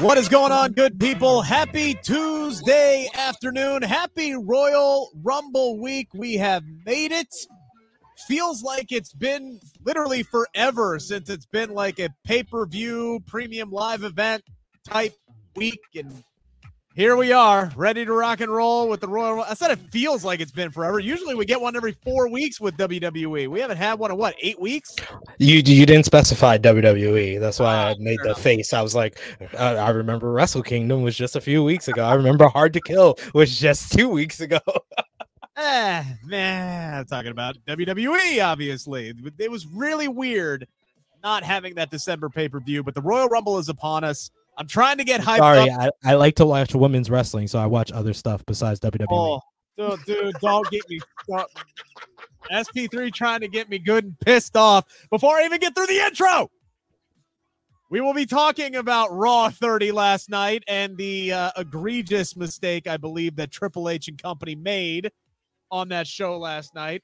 What is going on, good people? Happy Tuesday afternoon. Happy Royal Rumble week. We have made it. Feels like it's been literally forever since it's been like a pay per view premium live event type week. And here we are, ready to rock and roll with the Royal. I said it feels like it's been forever. Usually we get one every four weeks with WWE. We haven't had one in what eight weeks. You you didn't specify WWE. That's why Ah, I made the enough. face. I was like, I, I remember Wrestle Kingdom was just a few weeks ago. I remember Hard to Kill was just two weeks ago. Eh, man, I'm talking about WWE. Obviously, it was really weird not having that December pay per view. But the Royal Rumble is upon us. I'm trying to get hyped Sorry. I, I like to watch women's wrestling, so I watch other stuff besides WWE. Oh, dude, dude, don't get me. start- SP3 trying to get me good and pissed off before I even get through the intro. We will be talking about Raw 30 last night and the uh, egregious mistake I believe that Triple H and company made on that show last night.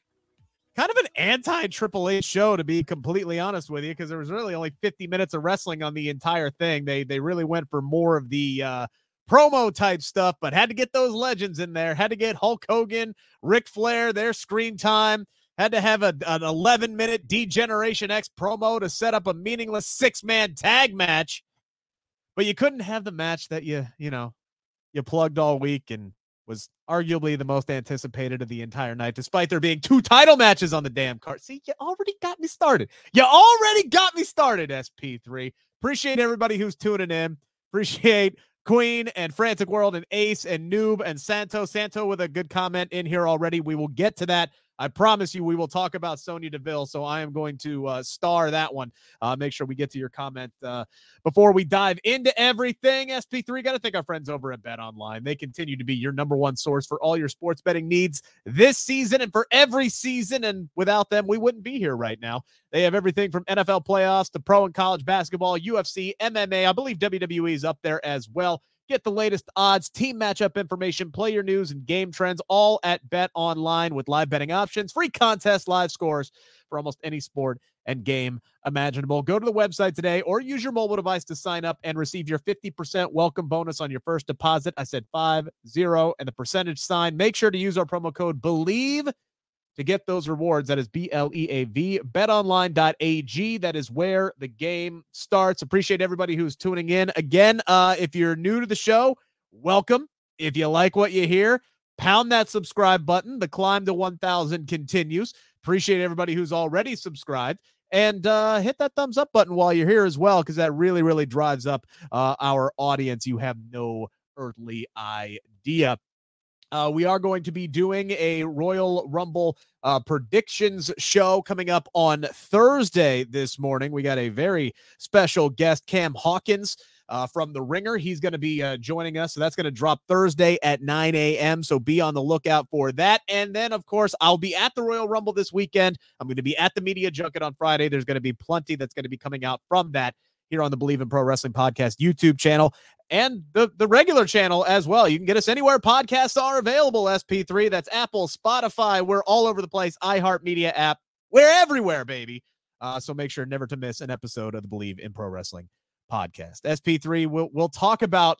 Kind of an anti Triple H show, to be completely honest with you, because there was really only 50 minutes of wrestling on the entire thing. They they really went for more of the uh, promo type stuff, but had to get those legends in there. Had to get Hulk Hogan, Ric Flair, their screen time. Had to have a, an 11 minute D-Generation X promo to set up a meaningless six man tag match. But you couldn't have the match that you, you know, you plugged all week and was arguably the most anticipated of the entire night, despite there being two title matches on the damn card. See, you already got me started. You already got me started, SP3. Appreciate everybody who's tuning in. Appreciate Queen and Frantic World and Ace and Noob and Santo. Santo with a good comment in here already. We will get to that. I promise you, we will talk about Sonya Deville. So I am going to uh, star that one. Uh, make sure we get to your comment uh, before we dive into everything. SP3 got to thank our friends over at Bet Online. They continue to be your number one source for all your sports betting needs this season and for every season. And without them, we wouldn't be here right now. They have everything from NFL playoffs to pro and college basketball, UFC, MMA. I believe WWE is up there as well. Get the latest odds, team matchup information, player news, and game trends all at Bet Online with live betting options, free contests, live scores for almost any sport and game imaginable. Go to the website today or use your mobile device to sign up and receive your 50% welcome bonus on your first deposit. I said five zero and the percentage sign. Make sure to use our promo code BLEAV to get those rewards. That is B L E A V, betonline.ag. That is where the game starts. Appreciate everybody who's tuning in. Again, uh, if you're new to the show, welcome. If you like what you hear, pound that subscribe button. The climb to 1,000 continues. Appreciate everybody who's already subscribed. And uh, hit that thumbs up button while you're here as well, because that really, really drives up uh, our audience. You have no earthly idea. Uh, we are going to be doing a Royal Rumble uh, predictions show coming up on Thursday this morning. We got a very special guest, Cam Hawkins. Uh, from the Ringer, he's going to be uh, joining us. So that's going to drop Thursday at 9 a.m. So be on the lookout for that. And then, of course, I'll be at the Royal Rumble this weekend. I'm going to be at the media junket on Friday. There's going to be plenty that's going to be coming out from that here on the Bleav in Pro Wrestling Podcast YouTube channel and the, the regular channel as well. You can get us anywhere podcasts are available, SP3. That's Apple, Spotify. We're all over the place. iHeartMedia app. We're everywhere, baby. Uh, so make sure never to miss an episode of the Bleav in Pro Wrestling podcast. SP3, we'll, we'll talk about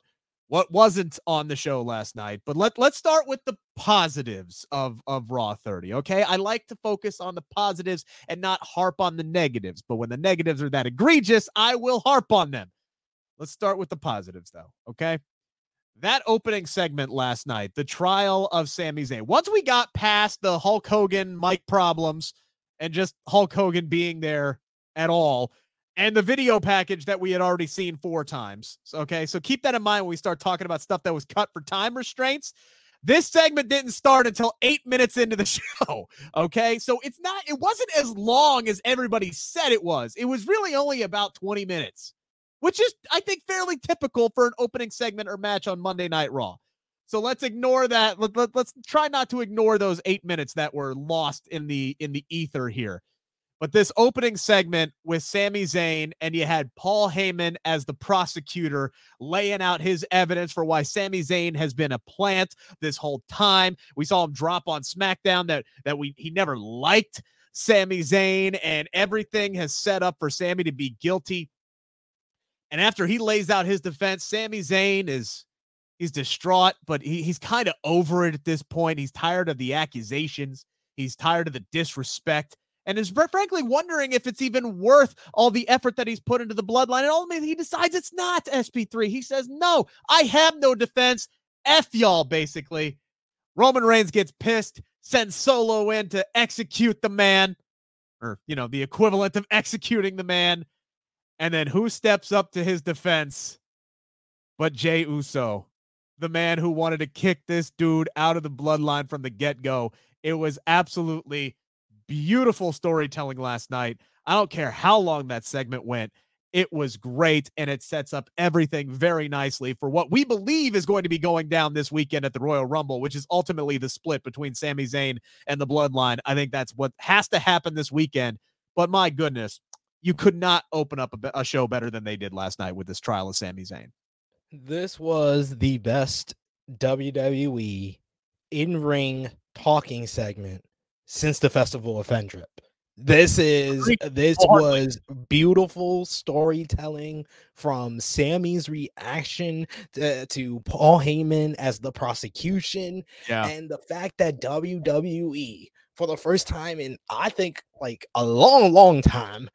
what wasn't on the show last night, but let, let's start with the positives of, of Raw 30. Okay. I like to focus on the positives and not harp on the negatives, but when the negatives are that egregious, I will harp on them. Let's start with the positives, though. Okay. That opening segment last night, the trial of Sami Zayn. Once we got past the Hulk Hogan mic problems and just Hulk Hogan being there at all, and the video package that we had already seen four times. Okay. So keep that in mind when we start talking about stuff that was cut for time restraints. This segment didn't start until eight minutes into the show. Okay. So it's not, it wasn't as long as everybody said it was. It was really only about 20 minutes which is, I think, fairly typical for an opening segment or match on Monday Night Raw. So let's ignore that. Let, let, let's try not to ignore those eight minutes that were lost in the in the ether here. But this opening segment with Sami Zayn, and you had Paul Heyman as the prosecutor laying out his evidence for why Sami Zayn has been a plant this whole time. We saw him drop on SmackDown that that we he never liked Sami Zayn, and everything has set up for Sami to be guilty. And after he lays out his defense, Sami Zayn is he's distraught, but he, he's kind of over it at this point. He's tired of the accusations. He's tired of the disrespect and is frankly wondering if it's even worth all the effort that he's put into the bloodline. And ultimately, he decides it's not SP3. He says, No, I have no defense. F y'all, basically. Roman Reigns gets pissed, sends Solo in to execute the man, or, you know, the equivalent of executing the man. And then who steps up to his defense but Jey Uso, the man who wanted to kick this dude out of the bloodline from the get go? It was absolutely beautiful storytelling last night. I don't care how long that segment went. It was great, and it sets up everything very nicely for what we believe is going to be going down this weekend at the Royal Rumble, which is ultimately the split between Sami Zayn and the Bloodline. I think that's what has to happen this weekend. But my goodness, you could not open up a, a show better than they did last night with this trial of Sami Zayn. This was the best WWE in ring talking segment since the Festival of Friendship. This is this was beautiful storytelling from Sami's reaction to, to, Paul Heyman as the prosecution, yeah. and the fact that WWE, for the first time in I think like a long, long time,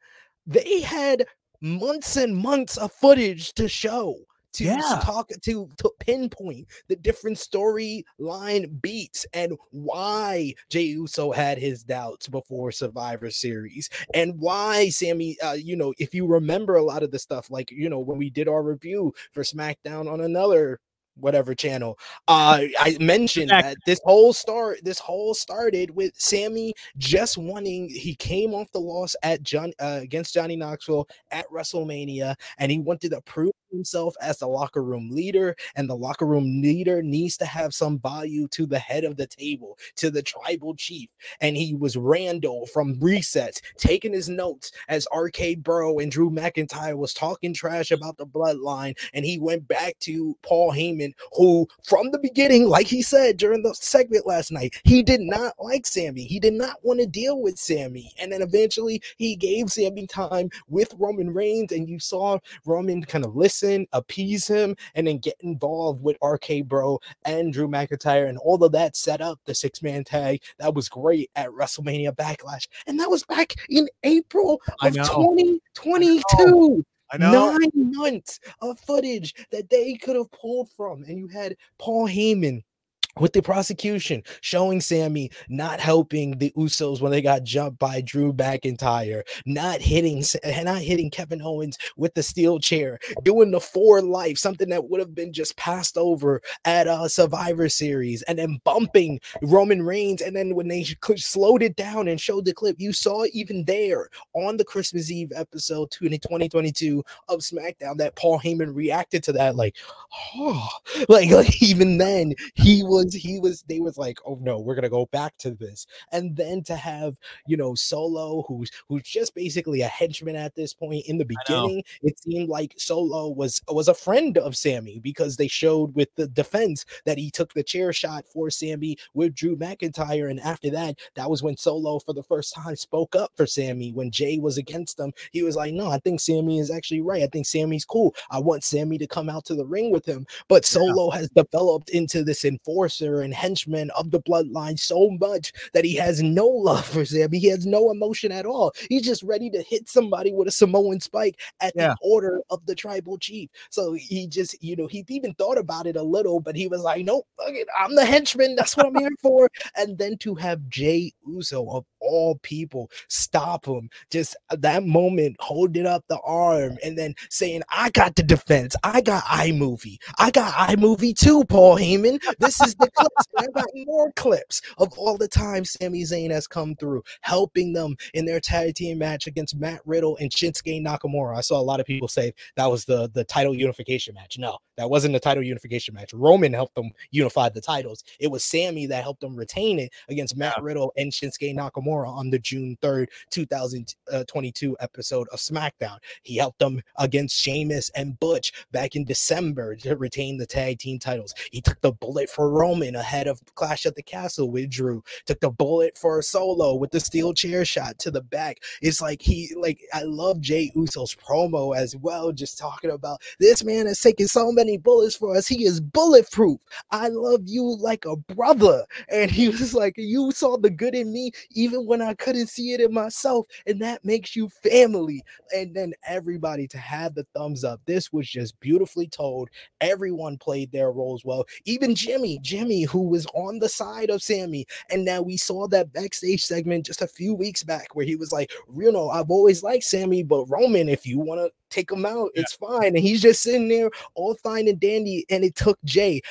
they had months and months of footage to show to yeah. talk to to pinpoint the different storyline beats and why Jey Uso had his doubts before Survivor Series and why Sami, uh, you know, if you remember a lot of the stuff, like you know when we did our review for SmackDown on another whatever channel. Uh, I mentioned that this whole start, this whole started with Sami just wanting. He came off the loss at John uh, against Johnny Knoxville at WrestleMania, and he wanted to prove himself as the locker room leader, and the locker room leader needs to have some value to the head of the table, to the tribal chief. And he was Randall from Recess, taking his notes as RK Bro and Drew McIntyre was talking trash about the bloodline, and he went back to Paul Heyman, who from the beginning, like he said during the segment last night, he did not like Sami. He did not want to deal with Sami. and then eventually he gave Sami time with Roman Reigns, and you saw Roman kind of listen appease him, and then get involved with RK Bro and Drew McIntyre, and all of that set up the six man tag. That was great at WrestleMania Backlash, and that was back in April of 2022. I know. Nine months of footage that they could have pulled from, and you had Paul Heyman with the prosecution showing Sami not helping the Usos when they got jumped by Drew McIntyre, not hitting eh, not hitting Kevin Owens with the steel chair, doing the four life, something that would have been just passed over at a Survivor Series, and then bumping Roman Reigns. And then when they slowed it down and showed the clip, you saw even there on the Christmas Eve episode 2022 of SmackDown that Paul Heyman reacted to that like, oh, like, like even then he was was he was they was like, oh no, we're gonna go back to this, and then to have you know Solo, who's who's just basically a henchman at this point. In the beginning, it seemed like Solo was was a friend of Sami because they showed with the defense that he took the chair shot for Sami with Drew McIntyre, and after that, that was when Solo for the first time spoke up for Sami when Jey was against him. He was like, no, I think Sami is actually right. I think Sami's cool. I want Sami to come out to the ring with him. But Solo yeah. has developed into this enforcer enforcer and henchman of the bloodline so much that he has no love for Sami. He has no emotion at all. He's just ready to hit somebody with a Samoan spike at yeah. the order of the tribal chief. So he just, you know, he even thought about it a little, but he was like, nope, I'm the henchman. That's what I'm here for. And then to have Jey Uso of all people stop him, just that moment, holding up the arm and then saying, I got the defense. I got iMovie. I got iMovie too, Paul Heyman. This is the clips. I got more clips of all the time Sami Zayn has come through, helping them in their tag team match against Matt Riddle and Shinsuke Nakamura. I saw a lot of people say that was the the title unification match. No, That wasn't a title unification match. Roman helped them unify the titles. It was Sami that helped them retain it against Matt Riddle and Shinsuke Nakamura on the June 3rd, 2022 uh, episode of SmackDown. He helped them against Sheamus and Butch back in December to retain the tag team titles. He took the bullet for Roman ahead of Clash at the Castle with Drew. Took the bullet for Solo with the steel chair shot to the back. It's like he like I love Jey Uso's promo as well, just talking about this man has taken so many bullets for us. He is bulletproof. I love you like a brother. And he was like, You saw the good in me even when I couldn't see it in myself. And that makes you family. And then everybody to have the thumbs up. This was just beautifully told. Everyone played their roles well. Even Jimmy, Jimmy, who was on the side of Sami. And now we saw that backstage segment just a few weeks back where he was like, You know, I've always liked Sami, but Roman, if you want to take him out. Yeah. It's fine. And he's just sitting there all fine and dandy. And it took Jey.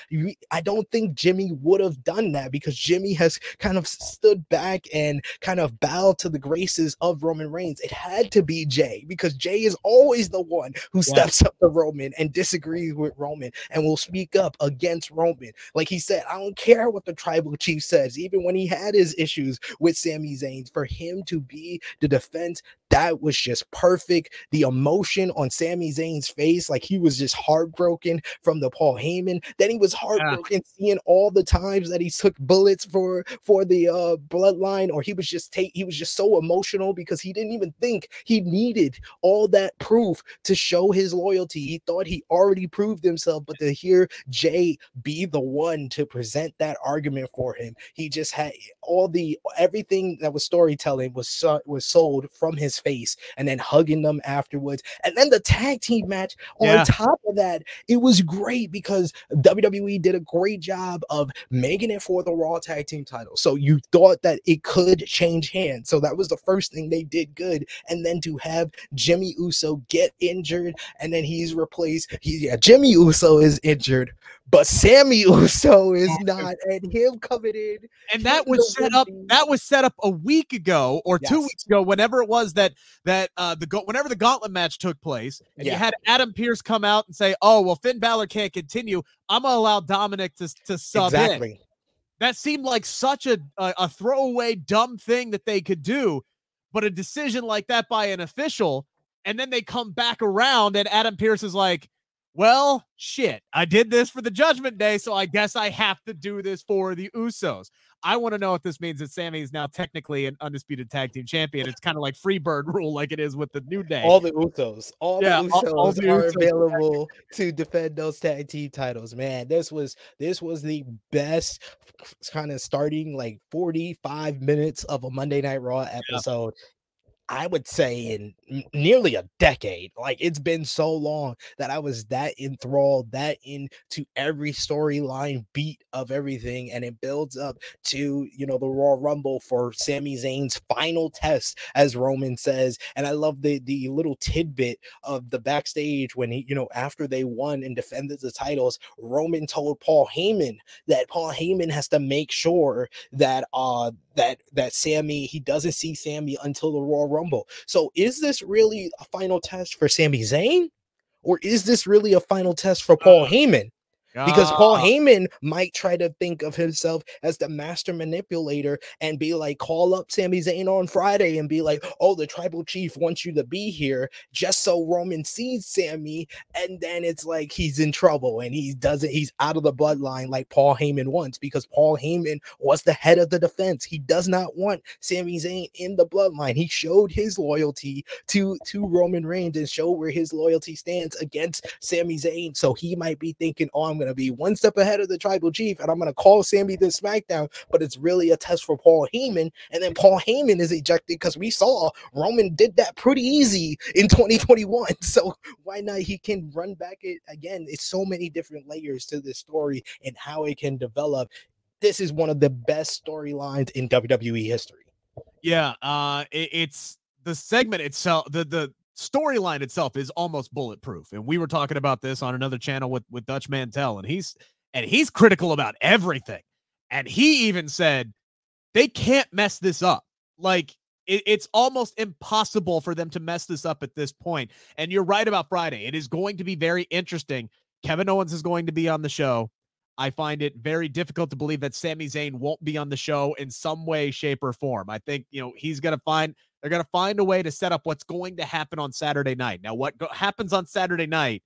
I don't think Jimmy would have done that because Jimmy has kind of stood back and kind of bowed to the graces of Roman Reigns. It had to be Jey because Jey is always the one who steps up to Roman and disagrees with Roman and will speak up against Roman. Like he said, I don't care what the tribal chief says, even when he had his issues with Sami Zayn, for him to be the defense that was just perfect. The emotion on Sami Zayn's face, like he was just heartbroken from the Paul Heyman. Then he was heartbroken yeah. seeing all the times that he took bullets for for the uh bloodline, or he was just take he was just so emotional because he didn't even think he needed all that proof to show his loyalty. He thought he already proved himself, but to hear Jey be the one to present that argument for him, he just had all the everything that was storytelling was was sold from his face and then hugging them afterwards. And then the tag team match on yeah. top of that, it was great because WWE did a great job of making it for the Raw tag team title. So you thought that it could change hands. So that was the first thing they did good. And then to have Jimmy Uso get injured and then he's replaced, he, yeah, Jimmy Uso is injured but Sami Uso is not, and him coming in, and that was set up. That was set up a week ago or yes. two weeks ago, whenever it was that that uh the go whenever the gauntlet match took place, and yeah. you had Adam Pearce come out and say, "Oh well, Finn Balor can't continue. I'm gonna allow Dominic to to sub exactly. in." That seemed like such a, a a throwaway dumb thing that they could do, but a decision like that by an official, and then they come back around, and Adam Pearce is like well, shit, I did this for the Judgment Day, so I guess I have to do this for the Usos. I want to know if this means that Sami is now technically an undisputed tag team champion. It's kind of like Freebird rule, like it is with the New Day. All the Usos, all yeah, the Usos all, all the are Usos available to defend those tag team titles. Man, this was this was the best kind of starting like 45 minutes of a Monday Night Raw episode I would say in nearly a decade. Like it's been so long that I was that enthralled, that into every storyline beat of everything, and it builds up to you know the Raw Rumble for Sami Zayn's final test, as Roman says. And I love the the little tidbit of the backstage when he, you know, after they won and defended the titles, Roman told Paul Heyman that Paul Heyman has to make sure that uh that that Sami he doesn't see Sami until the Royal Rumble. So is this really a final test for Sami Zayn? Or is this really a final test for Paul uh, Heyman? Because Paul. Heyman might try to think of himself as the master manipulator and be like, call up Sami Zayn on Friday and be like, oh, the tribal chief wants you to be here just so Roman sees Sami. And then it's like he's in trouble and he doesn't, he's out of the bloodline like Paul Heyman wants because Paul Heyman was the head of the defense. He does not want Sami Zayn in the bloodline. He showed his loyalty to, to Roman Reigns and showed where his loyalty stands against Sami Zayn. So he might be thinking, oh, I'm going to be one step ahead of the tribal chief, and I'm going to call Sami this SmackDown, but it's really a test for Paul Heyman. And then Paul Heyman is ejected because we saw Roman did that pretty easy in 2021. So why not? He can run back it again. It's so many different layers to this story and how it can develop. This is one of the best storylines in WWE history. Yeah, uh, it, it's the segment itself. The the storyline itself is almost bulletproof. And we were talking about this on another channel with with Dutch Mantell, and he's and he's critical about everything. And he even said they can't mess this up. Like it, it's almost impossible for them to mess this up at this point. And you're right about Friday. It is going to be very interesting Kevin Owens is going to be on the show. I find it very difficult to believe that Sami Zayn won't be on the show in some way, shape, or form. I think, you know, he's going to find, they're going to find a way to set up what's going to happen on Saturday night. Now, what go- happens on Saturday night,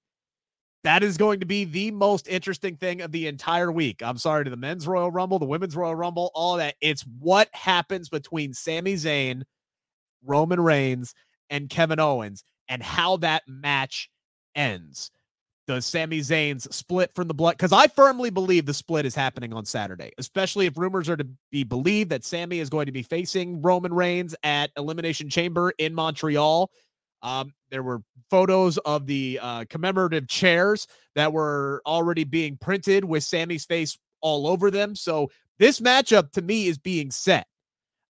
that is going to be the most interesting thing of the entire week. I'm sorry to the men's Royal Rumble, the women's Royal Rumble, all that. It's what happens between Sami Zayn, Roman Reigns, and Kevin Owens, and how that match ends does Sami Zayn's split from the blood? Because I firmly believe the split is happening on Saturday, especially if rumors are to be believed that Sami is going to be facing Roman Reigns at Elimination Chamber in Montreal. Um, there were photos of the uh, commemorative chairs that were already being printed with Sami's face all over them. So this matchup to me is being set.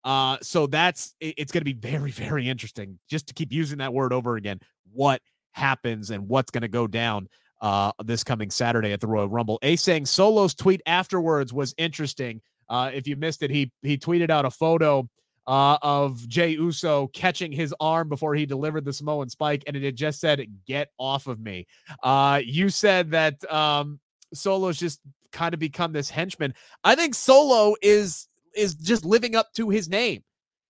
Uh, so that's it, it's going to be very, very interesting just to keep using that word over again. What happens and what's going to go down uh, this coming Saturday at the Royal Rumble. A saying Solo's tweet afterwards was interesting. Uh, if you missed it, he he tweeted out a photo uh, of Jey Uso catching his arm before he delivered the Samoan spike, and it had just said, "Get off of me." Uh, you said that um, Solo's just kind of become this henchman. I think Solo is is just living up to his name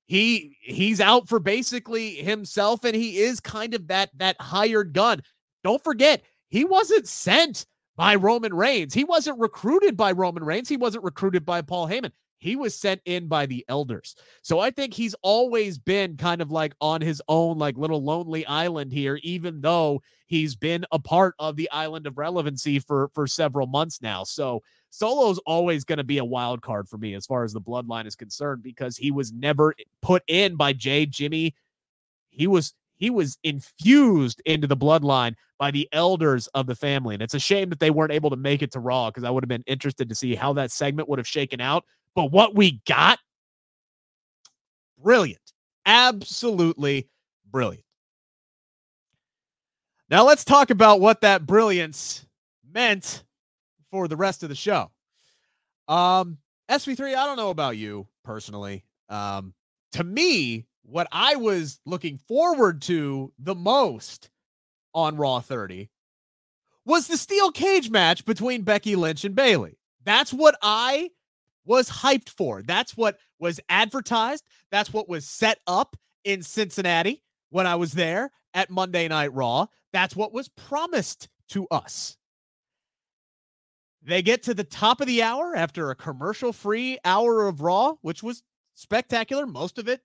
he he's out for basically himself and he is kind of that that hired gun. Don't forget he wasn't sent by roman reigns. He wasn't recruited by roman reigns. He wasn't recruited by paul heyman. He was sent in by the elders. So i think he's always been kind of like on his own like little lonely island here even though he's been a part of the island of relevancy for for several months now. So Solo's always going to be a wild card for me as far as the bloodline is concerned because he was never put in by Jey Jimmy. He was he was infused into the bloodline by the elders of the family. And it's a shame that they weren't able to make it to Raw because I would have been interested to see how that segment would have shaken out. But what we got, brilliant. Absolutely brilliant. Now let's talk about what that brilliance meant for the rest of the show. Um, SP3, I don't know about you personally. Um, to me, what I was looking forward to the most on Raw 30 was the steel cage match between Becky Lynch and Bayley. That's what I was hyped for. That's what was advertised. That's what was set up in Cincinnati when I was there at Monday Night Raw. That's what was promised to us. They get to the top of the hour after a commercial free hour of Raw, which was spectacular. Most of it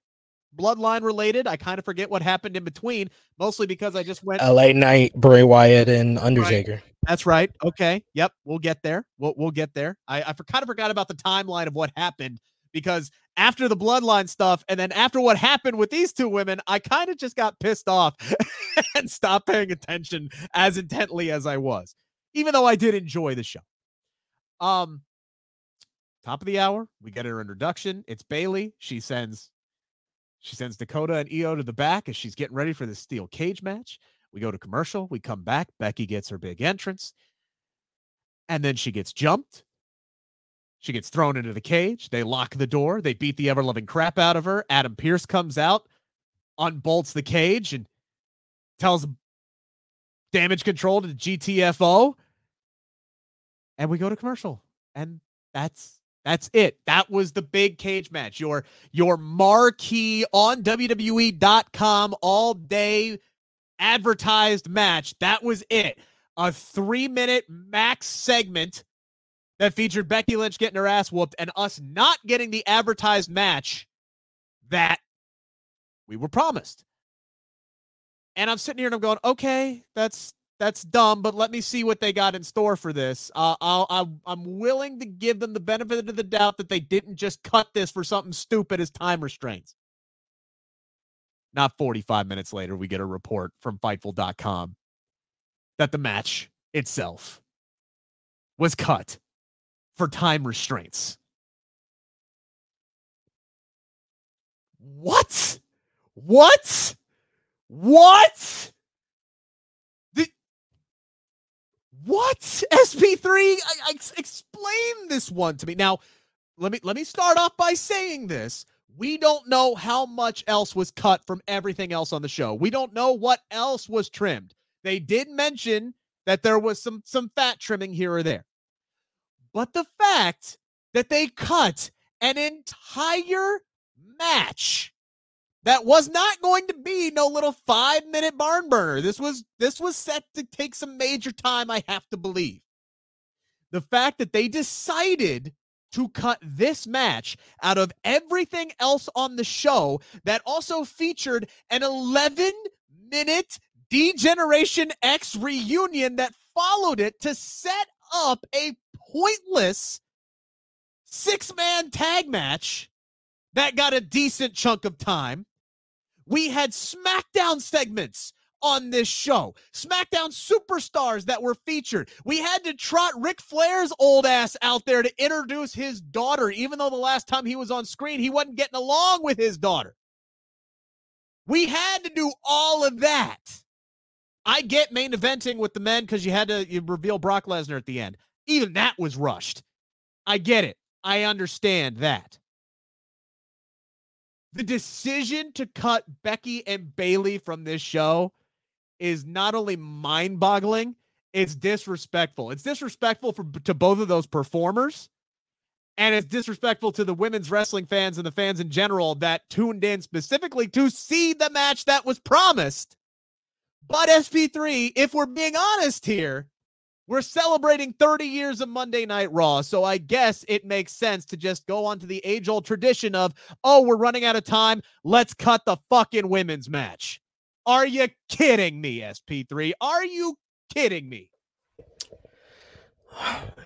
bloodline related. I kind of forget what happened in between, mostly because I just went a late night Bray Wyatt and Undertaker. Right. That's right. Okay. Yep. We'll get there. We'll, we'll get there. I, I for, kind of forgot about the timeline of what happened because after the bloodline stuff and then after what happened with these two women, I kind of just got pissed off and stopped paying attention as intently as I was, even though I did enjoy the show. Um, top of the hour, we get her introduction. It's Bayley. She sends she sends Dakota and IYO to the back as she's getting ready for the steel cage match. We go to commercial. We come back. Becky gets her big entrance. And then she gets jumped. She gets thrown into the cage. They lock the door. They beat the ever loving crap out of her. Adam Pearce comes out, unbolts the cage, and tells damage control to the GTFO and we go to commercial and that's that's it. That was the big cage match. Your your marquee on wwe.com all day advertised match. That was it. A three minute max segment that featured becky lynch getting her ass whooped and us not getting the advertised match that we were promised. And i'm sitting here and i'm going okay that's that's dumb, but let me see what they got in store for this. Uh, I'll, I'm willing to give them the benefit of the doubt that they didn't just cut this for something stupid as time restraints. Not 45 minutes later, we get a report from Fightful.com that the match itself was cut for time restraints. What? What? What? What? SP3? I, I, explain this one to me. Now, let me let me start off by saying this. We don't know how much else was cut from everything else on the show. We don't know what else was trimmed. They did mention that there was some some fat trimming here or there. But the fact that they cut an entire match that was not going to be no little 5 minute barn burner. This was this was set to take some major time, I have to believe. The fact that they decided to cut this match out of everything else on the show that also featured an 11 minute D-Generation X reunion that followed it to set up a pointless six man tag match that got a decent chunk of time. We had SmackDown segments on this show. SmackDown superstars that were featured. We had to trot Ric Flair's old ass out there to introduce his daughter, even though the last time he was on screen, he wasn't getting along with his daughter. We had to do all of that. I get main eventing with the men because you had to you reveal Brock Lesnar at the end. Even that was rushed. I get it. I understand that. The decision to cut Becky and Bayley from this show is not only mind boggling, it's disrespectful. It's disrespectful for, to both of those performers. And it's disrespectful to the women's wrestling fans and the fans in general that tuned in specifically to see the match that was promised. But SP3, if we're being honest here, we're celebrating 30 years of Monday Night Raw. So I guess it makes sense to just go on to the age old tradition of, oh, we're running out of time. Let's cut the fucking women's match. Are you kidding me, SP3? Are you kidding me?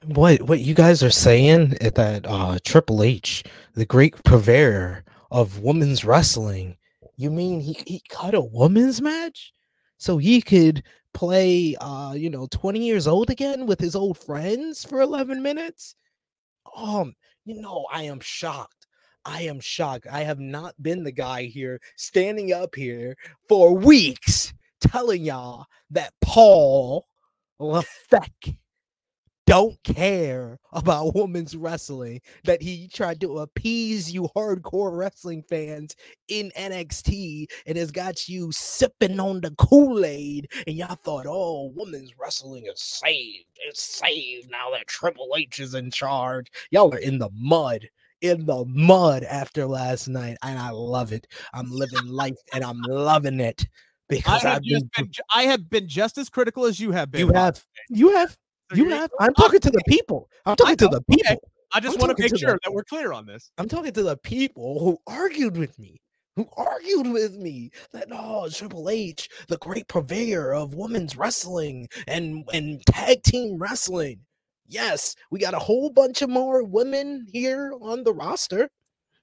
What what you guys are saying is that uh Triple H, the great purveyor of women's wrestling, you mean he, he cut a women's match so he could play uh you know 20 years old again with his old friends for 11 minutes? Um, you know, I am shocked. I am shocked. I have not been the guy here standing up here for weeks telling y'all that Paul Levesque don't care about women's wrestling, that he tried to appease you hardcore wrestling fans in NXT and has got you sipping on the Kool-Aid, and y'all thought, oh, women's wrestling is saved. It's saved now that Triple H is in charge. Y'all are in the mud in the mud after last night, and I love it. I'm living life and I'm loving it because I have, I've been, been, I have been just as critical as you have been. you have you have you have. I'm talking to the people. I'm talking to the okay. people. I just I'm want to make to sure the- that we're clear on this. I'm talking to the people who argued with me. Who argued with me that oh Triple H, the great purveyor of women's wrestling and and tag team wrestling. Yes, we got a whole bunch of more women here on the roster.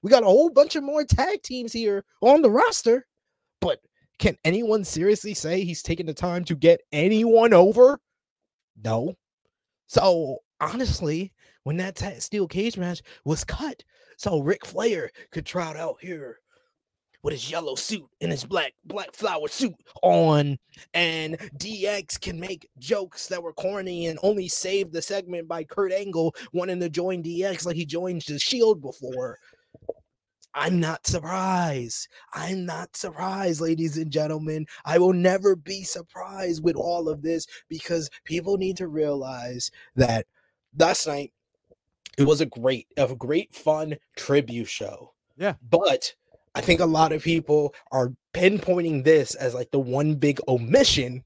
We got a whole bunch of more tag teams here on the roster. But can anyone seriously say he's taking the time to get anyone over? No. So honestly, when that ta- steel cage match was cut, so Ric Flair could trot out here with his yellow suit and his black black flower suit on, and DX can make jokes that were corny and only save the segment by Kurt Angle wanting to join DX like he joined the Shield before. I'm not surprised. I'm not surprised, ladies and gentlemen. I will never be surprised with all of this because people need to realize that last night it was a great, a great fun tribute show. Yeah. But I think a lot of people are pinpointing this as like the one big omission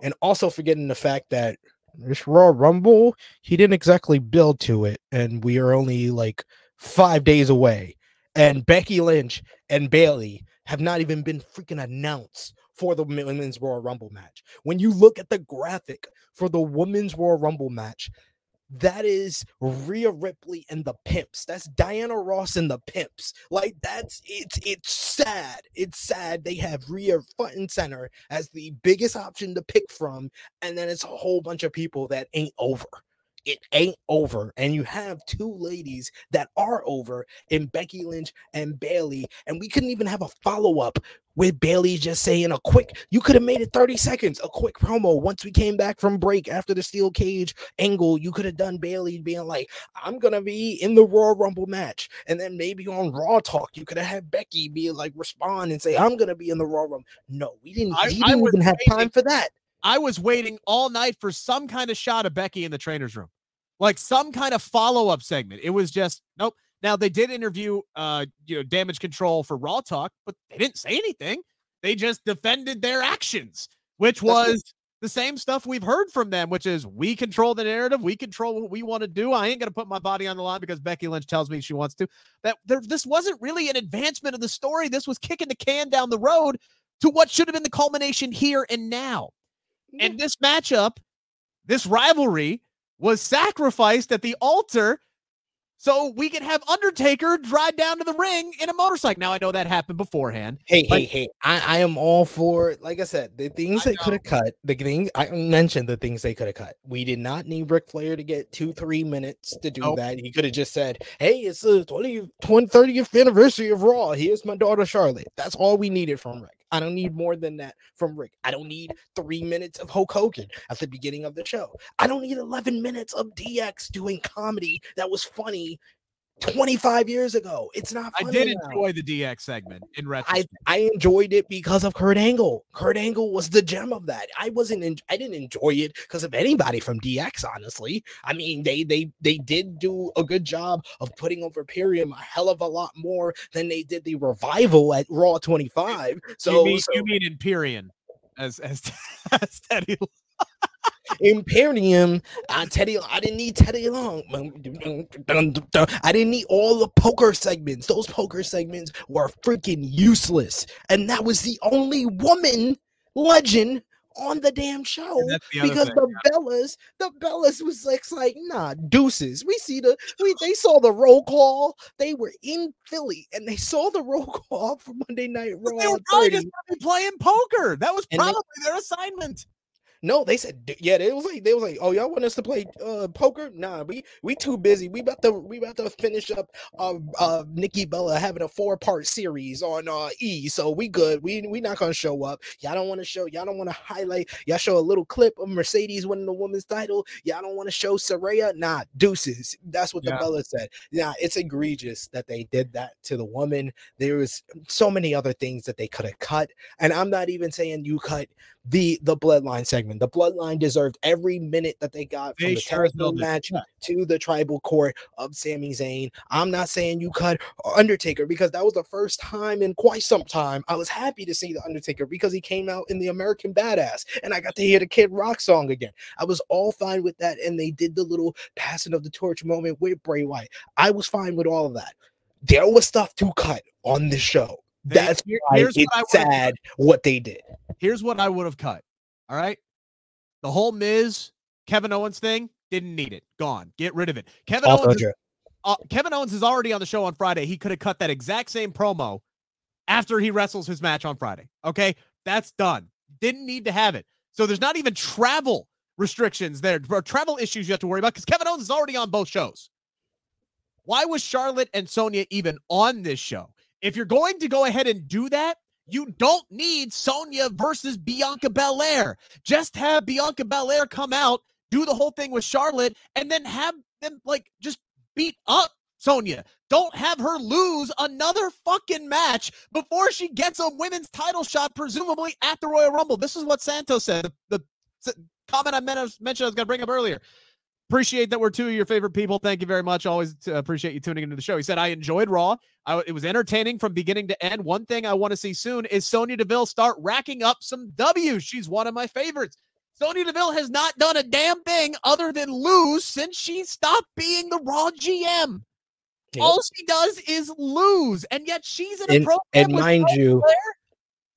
and also forgetting the fact that this Raw Rumble, he didn't exactly build to it. And we are only like five days away. And Becky Lynch and Bayley have not even been freaking announced for the Women's Royal Rumble match. When you look at the graphic for the Women's Royal Rumble match, that is Rhea Ripley and the Pimps. That's Diana Ross and the Pimps. Like that's it's it's sad. It's sad they have Rhea front and center as the biggest option to pick from, and then it's a whole bunch of people that ain't over. It ain't over, and you have two ladies that are over in Becky Lynch and Bayley, and we couldn't even have a follow up with Bayley just saying a quick. You could have made it 30 seconds, a quick promo once we came back from break after the steel cage angle. You could have done Bayley being like, I'm gonna be in the Royal Rumble match. And then maybe on Raw Talk, you could have had Becky be like respond and say, I'm gonna be in the Royal Rumble. No, we didn't, I- we didn't even have time for that. I was waiting all night for some kind of shot of Becky in the trainer's room, like some kind of follow up segment. It was just nope. Now they did interview, uh, you know, Damage Control for Raw Talk, but they didn't say anything. They just defended their actions, which was the same stuff we've heard from them, which is we control the narrative, we control what we want to do. I ain't gonna put my body on the line because Becky Lynch tells me she wants to. That there, this wasn't really an advancement of the story. This was kicking the can down the road to what should have been the culmination here and now. And this matchup, this rivalry, was sacrificed at the altar so we could have Undertaker drive down to the ring in a motorcycle. Now I know that happened beforehand. Hey, hey, hey! I, I am all for. Like I said, the things I they could have cut. The things I mentioned, the things they could have cut. We did not need Ric Flair to get two, three minutes to do Nope. that. He could have just said, "Hey, it's the 20, 20, 30th anniversary of Raw. Here's my daughter Charlotte." That's all we needed from Ric. I don't need more than that from Ric. I don't need three minutes of Hulk Hogan at the beginning of the show. I don't need 11 minutes of DX doing comedy that was funny 25 years ago. It's not. I did now. enjoy the DX segment in I retrospect. I enjoyed it because of Kurt Angle. Kurt Angle was the gem of that. I wasn't. En- I didn't enjoy it because of anybody from DX. Honestly, I mean they they they did do a good job of putting over Imperium a hell of a lot more than they did the revival at Raw 25. So, you mean so you mean Imperium as as, as Teddy Imperium, uh, Teddy. I didn't need Teddy Long. I didn't need all the poker segments. Those poker segments were freaking useless, and that was the only woman legend on the damn show. The Because thing, the Bellas, the Bellas was like, like, nah, deuces. We see the we they saw the roll call. They were in Philly and they saw the roll call for Monday Night Raw. They were probably 30. just playing poker. That was And they- probably their assignment. No, they said yeah. They was like they was like, oh y'all want us to play uh poker? Nah, we we too busy. We about to we about to finish up uh uh Nikki Bella having a four part series on uh E. So we good. We we not gonna show up. Y'all don't want to show. Y'all don't want to highlight. Y'all show a little clip of Mercedes winning the women's title. Y'all don't want to show Saraya. Nah, deuces. That's what the Bella said. Yeah, it's egregious that they did that to the woman. There was so many other things that they could have cut, and I'm not even saying you cut the the bloodline segment. The bloodline deserved every minute that they got from They the sure telephone match Yeah. to the tribal court of Sami Zayn. I'm not saying you cut Undertaker because that was the first time in quite some time I was happy to see the Undertaker because he came out in the American Badass and I got to hear the Kid Rock song again. I was all fine with that, and they did the little passing of the torch moment with Bray Wyatt. I was fine with all of that. There was stuff to cut on the show. That's here- why it's sad what they did. Here's what I would have cut. All right. The whole Miz Kevin Owens thing didn't need it. Gone. Get rid of it. Kevin Also Owens. Is, uh, Kevin Owens is already on the show on Friday. He could have cut that exact same promo after he wrestles his match on Friday. Okay, that's done. Didn't need to have it. So there's not even travel restrictions there, or travel issues you have to worry about because Kevin Owens is already on both shows. Why was Charlotte and Sonya even on this show? If you're going to go ahead and do that, you don't need Sonya versus Bianca Belair. Just have Bianca Belair come out, do the whole thing with Charlotte, and then have them like just beat up Sonya. Don't have her lose another fucking match before she gets a women's title shot, presumably at the Royal Rumble. This is what Santos said. The, the comment I mentioned I was going to bring up earlier. Appreciate that we're two of your favorite people. Thank you very much. Always uh, appreciate you tuning into the show. He said, I enjoyed Raw. I, it was entertaining from beginning to end. One thing I want to see soon is Sonya Deville start racking up some W's. She's one of my favorites. Sonya Deville has not done a damn thing other than lose since she stopped being the Raw GM. Yep. All she does is lose, and yet she's in a And- program. and mind you?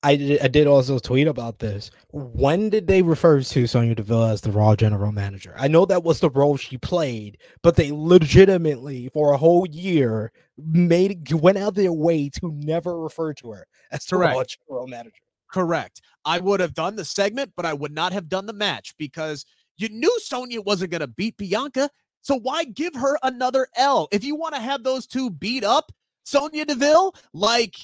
I did, I did also tweet about this. When did they refer to Sonya Deville as the Raw general manager? I know that was the role she played, but they legitimately, for a whole year, made went out their way to never refer to her as the Raw general manager. Correct. I would have done the segment, but I would not have done the match because you knew Sonya wasn't going to beat Bianca. So why give her another L? If you want to have those two beat up Sonya Deville like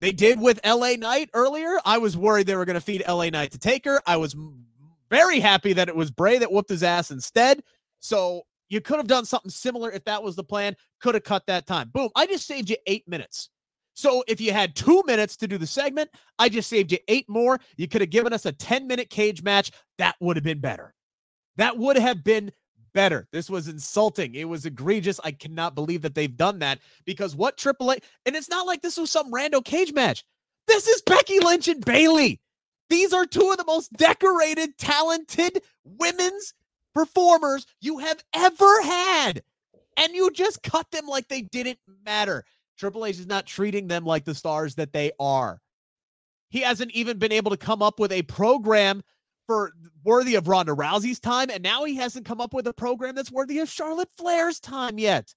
they did with LA Knight earlier, I was worried they were going to feed LA Knight to take her. I was very happy that it was Bray that whooped his ass instead. So you could have done something similar if that was the plan. Could have cut that time. Boom. I just saved you eight minutes. So if you had two minutes to do the segment, I just saved you eight more. You could have given us a 10 minute cage match. That would have been better. That would have been better. This was insulting. It was egregious. I cannot believe that they've done that because what Triple A, and it's not like this was some rando cage match. This is Becky Lynch and Bayley. These are two of the most decorated, talented women's performers you have ever had. And you just cut them like they didn't matter. Triple H is not treating them like the stars that they are. He hasn't even been able to come up with a program for worthy of Ronda Rousey's time, and now he hasn't come up with a program that's worthy of Charlotte Flair's time yet.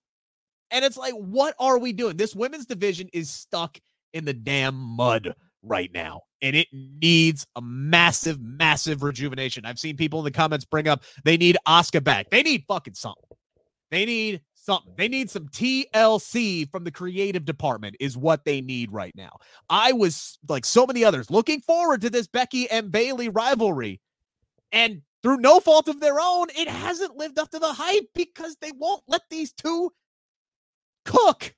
And it's like, what are we doing? This women's division is stuck in the damn mud right now, and it needs a massive, massive rejuvenation. I've seen people in the comments bring up they need Oscar back. They need fucking something. They need something. They need some TLC from the creative department, is what they need right now. I was like so many others looking forward to this Becky and Bayley rivalry. And through no fault of their own, it hasn't lived up to the hype because they won't let these two cook,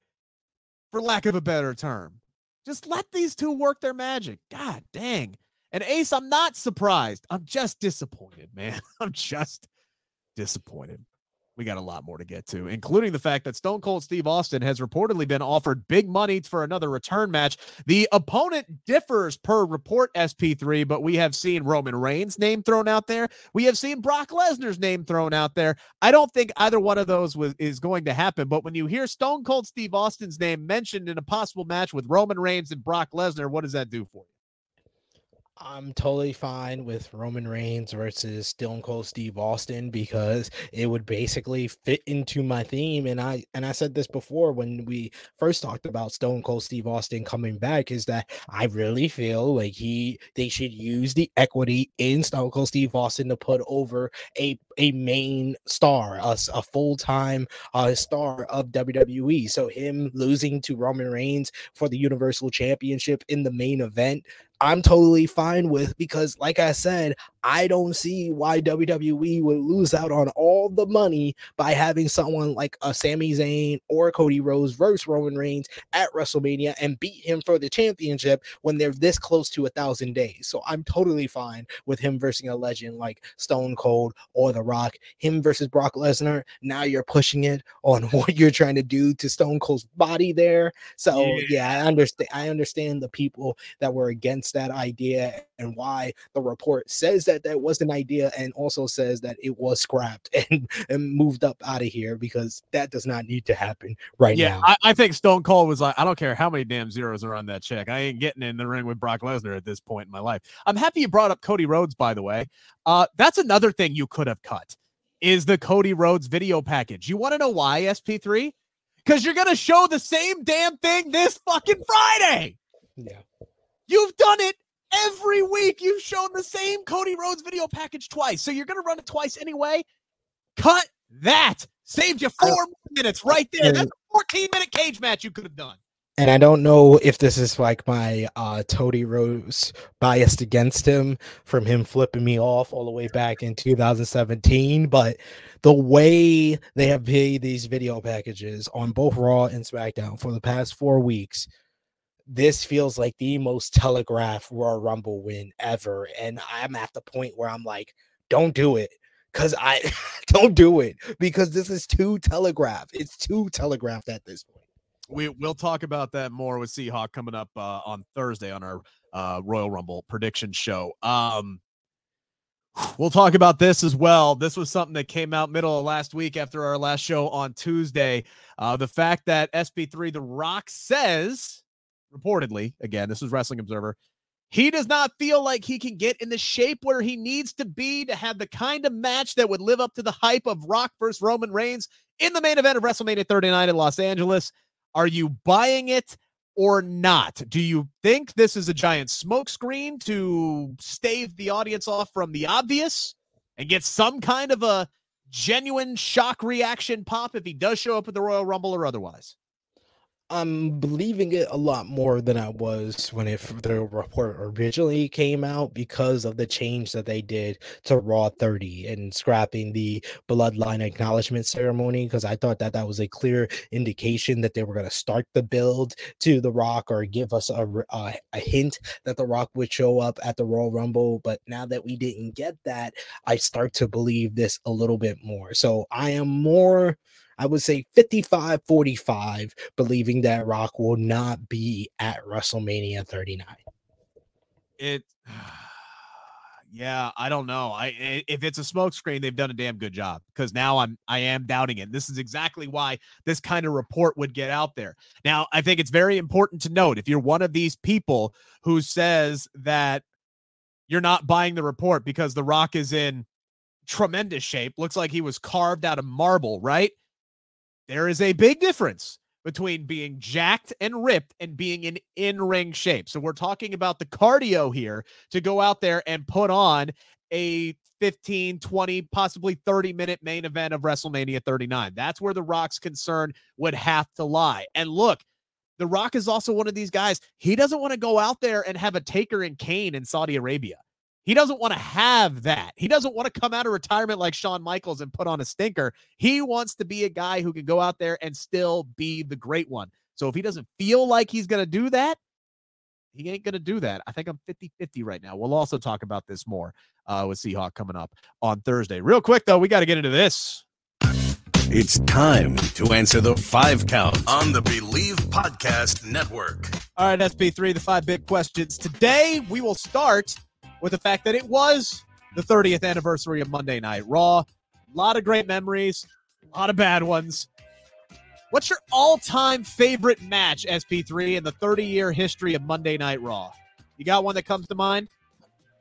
for lack of a better term. Just let these two work their magic. God dang. And Ace, I'm not surprised. I'm just disappointed, man. I'm just disappointed we got a lot more to get to, including the fact that Stone Cold Steve Austin has reportedly been offered big money for another return match. The opponent differs per report SP3, but we have seen Roman Reigns' name thrown out there. We have seen Brock Lesnar's name thrown out there. I don't think either one of those was, is going to happen, but when you hear Stone Cold Steve Austin's name mentioned in a possible match with Roman Reigns and Brock Lesnar, what does that do for you? I'm totally fine with Roman Reigns versus Stone Cold Steve Austin because it would basically fit into my theme. And I and I said this before when we first talked about Stone Cold Steve Austin coming back, is that I really feel like he they should use the equity in Stone Cold Steve Austin to put over a a main star, a, a full time uh, star of WWE. So him losing to Roman Reigns for the Universal Championship in the main event I'm totally fine with because, like I said, I don't see why WWE would lose out on all the money by having someone like a Sami Zayn or Cody Rhodes versus Roman Reigns at WrestleMania and beat him for the championship when they're this close to a thousand days. So I'm totally fine with him versus a legend like Stone Cold or The Rock. Him versus Brock Lesnar. Now you're pushing it on what you're trying to do to Stone Cold's body there. So yeah, yeah I understand. I understand the people that were against that idea and why the report says that that was an idea and also says that it was scrapped and, and moved up out of here because that does not need to happen right yeah, now. I, I think Stone Cold was like, I don't care how many damn zeros are on that check. I ain't getting in the ring with Brock Lesnar at this point in my life. I'm happy you brought up Cody Rhodes, by the way. Uh, that's another thing you could have cut is the Cody Rhodes video package. You want to know why, SP3? Because you're going to show the same damn thing this fucking Friday. Yeah. You've done it every week. You've shown the same Cody Rhodes video package twice. So you're going to run it twice anyway. Cut that. Saved you four minutes right there. That's a 14 minute cage match you could have done. And I don't know if this is like my uh Cody Rhodes biased against him from him flipping me off all the way back in 2017, but the way they have paid these video packages on both Raw and SmackDown for the past four weeks this feels like the most telegraphed Royal Rumble win ever. And I'm at the point where I'm like, don't do it. Cause I don't do it because this is too telegraphed. It's too telegraphed at this point. We we'll talk about that more with Seahawk coming up uh, on Thursday on our uh, Royal Rumble prediction show. Um, we'll talk about this as well. This was something that came out middle of last week after our last show on Tuesday. Uh, the fact that SP3 The Rock says reportedly, again, this is Wrestling Observer, he does not feel like he can get in the shape where he needs to be to have the kind of match that would live up to the hype of Rock versus Roman Reigns in the main event of WrestleMania 39 in Los Angeles. Are you buying it or not? Do you think this is a giant smokescreen to stave the audience off from the obvious and get some kind of a genuine shock reaction pop if he does show up at the Royal Rumble or otherwise? I'm believing it a lot more than I was when it the report originally came out because of the change that they did to Raw 30 and scrapping the Bloodline acknowledgement ceremony. Because I thought that that was a clear indication that they were going to start the build to The Rock or give us a, a, a hint that The Rock would show up at the Royal Rumble. But now that we didn't get that, I start to believe this a little bit more. So I am more I would say 55 45, believing that Rock will not be at WrestleMania 39. It, yeah, I don't know. I if it's a smokescreen, they've done a damn good job because now I'm I am doubting it. This is exactly why this kind of report would get out there. Now, I think it's very important to note if you're one of these people who says that you're not buying the report because The Rock is in tremendous shape, looks like he was carved out of marble, right? There is a big difference between being jacked and ripped and being in in ring shape. So we're talking about the cardio here to go out there and put on a 15, 20, possibly 30 minute main event of WrestleMania 39. That's where The Rock's concern would have to lie. And look, The Rock is also one of these guys. He doesn't want to go out there and have a Taker and Kane in Saudi Arabia. He doesn't want to have that. He doesn't want to come out of retirement like Shawn Michaels and put on a stinker. He wants to be a guy who can go out there and still be the great one. So if he doesn't feel like he's going to do that, he ain't going to do that. I think I'm 50 50 right now. We'll also talk about this more uh, with Seahawk coming up on Thursday. Real quick, though, we got to get into this. It's time to answer the five count on the Bleav Podcast Network. All right, SP3, the five big questions. Today, we will start with the fact that it was the 30th anniversary of Monday Night Raw. A lot of great memories, a lot of bad ones. What's your all time favorite match, SP3, in the 30 year history of Monday Night Raw? You got one that comes to mind?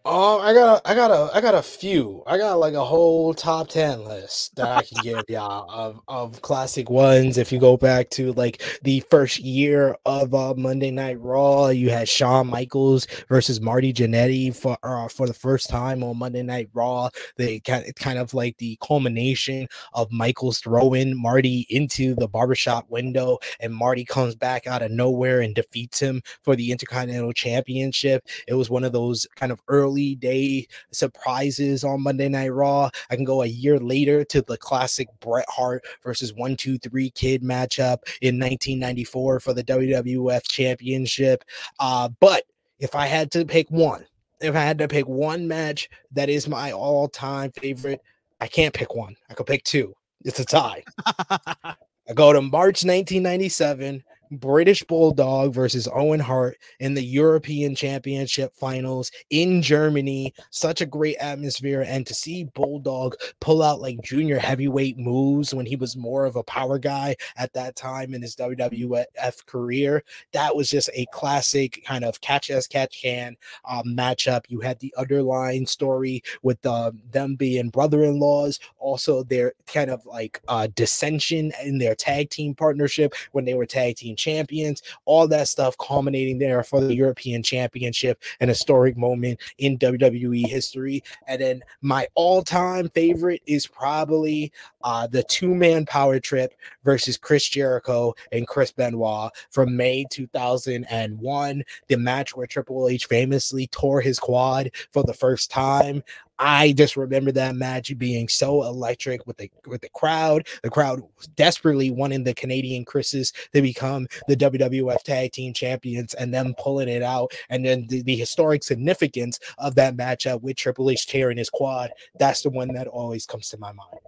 Oh, I got a, I got a, I got a few. I got like a whole top ten list that I can give y'all of of classic ones. If you go back to like the first year of uh, Monday Night Raw, you had Shawn Michaels versus Marty Jannetty for uh, for the first time on Monday Night Raw. They kind kind of like the culmination of Michaels throwing Marty into the barbershop window, and Marty comes back out of nowhere and defeats him for the Intercontinental Championship. It was one of those kind of early early day surprises on Monday Night Raw. I can go a year later to the classic Bret Hart versus One Two Three Kid matchup in 1994 for the WWF Championship. Uh, but if I had to pick one, if I had to pick one match that is my all-time favorite, I can't pick one. I could pick two. It's a tie. I go to March 1997 British Bulldog versus Owen Hart in the European Championship finals in Germany. Such a great atmosphere. And to see Bulldog pull out like junior heavyweight moves when he was more of a power guy at that time in his WWF career, that was just a classic kind of catch as catch can um, matchup. You had the underlying story with uh, them being brother in laws, also their kind of like uh, dissension in their tag team partnership when they were tag team champions, all that stuff culminating there for the European Championship, an historic moment in WWE history. And then my all time favorite is probably uh, the two man power trip versus Chris Jericho and Chris Benoit from May 2001, the match where Triple H famously tore his quad for the first time. I just remember that match being so electric with the with the crowd. The crowd desperately wanting the Canadian Chris's to become the WWF Tag Team Champions, and them pulling it out. And then the, the historic significance of that matchup with Triple H tearing his quad. That's the one that always comes to my mind.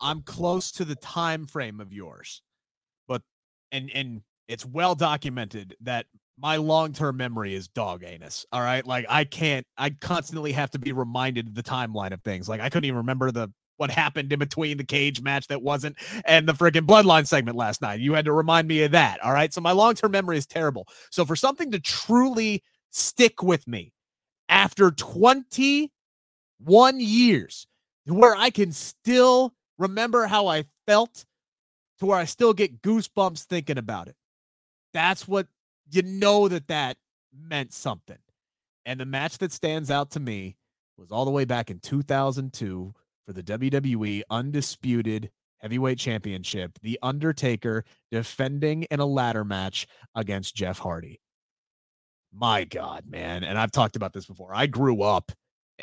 I'm close to the time frame of yours, but and and it's well documented that my long-term memory is dog anus. All right. Like I can't, I constantly have to be reminded of the timeline of things. Like I couldn't even remember the what happened in between the cage match that wasn't and the freaking bloodline segment last night. You had to remind me of that. All right. So my long-term memory is terrible. So for something to truly stick with me after 21 years, where I can still remember how I felt to where I still get goosebumps thinking about it. That's what you know that that meant something. And the match that stands out to me was all the way back in 2002 for the WWE Undisputed heavyweight championship, The Undertaker defending in a ladder match against Jeff Hardy. My God, man. And I've talked about this before. I grew up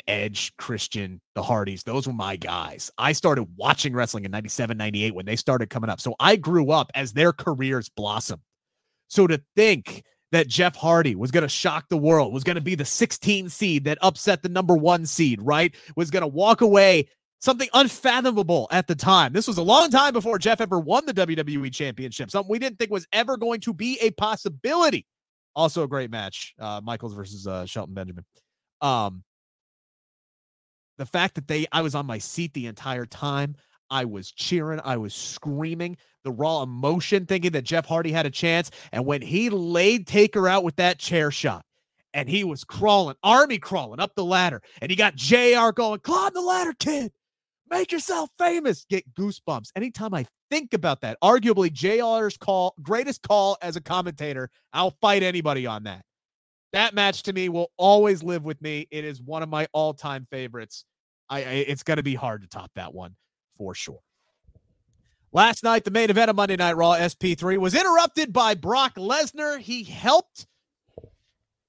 Edge, Christian, the Hardys. Those were my guys. I started watching wrestling in 97, 98 when they started coming up. So I grew up as their careers blossomed. So to think that Jeff Hardy was going to shock the world, was going to be the 16 seed that upset the number one seed, right? Was going to walk away something unfathomable at the time. This was a long time before Jeff ever won the WWE Championship, something we didn't think was ever going to be a possibility. Also, a great match, uh, Michaels versus uh, Shelton Benjamin. Um, the fact that they, I was on my seat the entire time. I was cheering, I was screaming, the raw emotion, thinking that Jeff Hardy had a chance. And when he laid Taker out with that chair shot, and he was crawling, army crawling up the ladder, and he got JR going, climb the ladder, kid. Make yourself famous. Get goosebumps. Anytime I think about that, arguably JR's call, greatest call as a commentator, I'll fight anybody on that. That match to me will always live with me. It is one of my all-time favorites. I, I it's going to be hard to top that one for sure. Last night, the main event of Monday Night Raw SP3 was interrupted by Brock Lesnar. He helped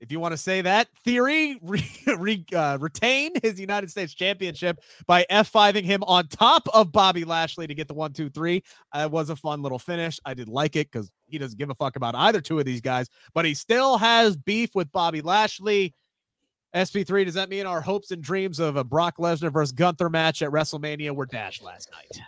if you want to say that theory, re, re, uh, retain his United States Championship by F5ing him on top of Bobby Lashley to get the one, two, three. Uh, it was a fun little finish. I did like it because he doesn't give a fuck about either two of these guys, but he still has beef with Bobby Lashley. SP3, does that mean our hopes and dreams of a Brock Lesnar versus Gunther match at WrestleMania were dashed last night?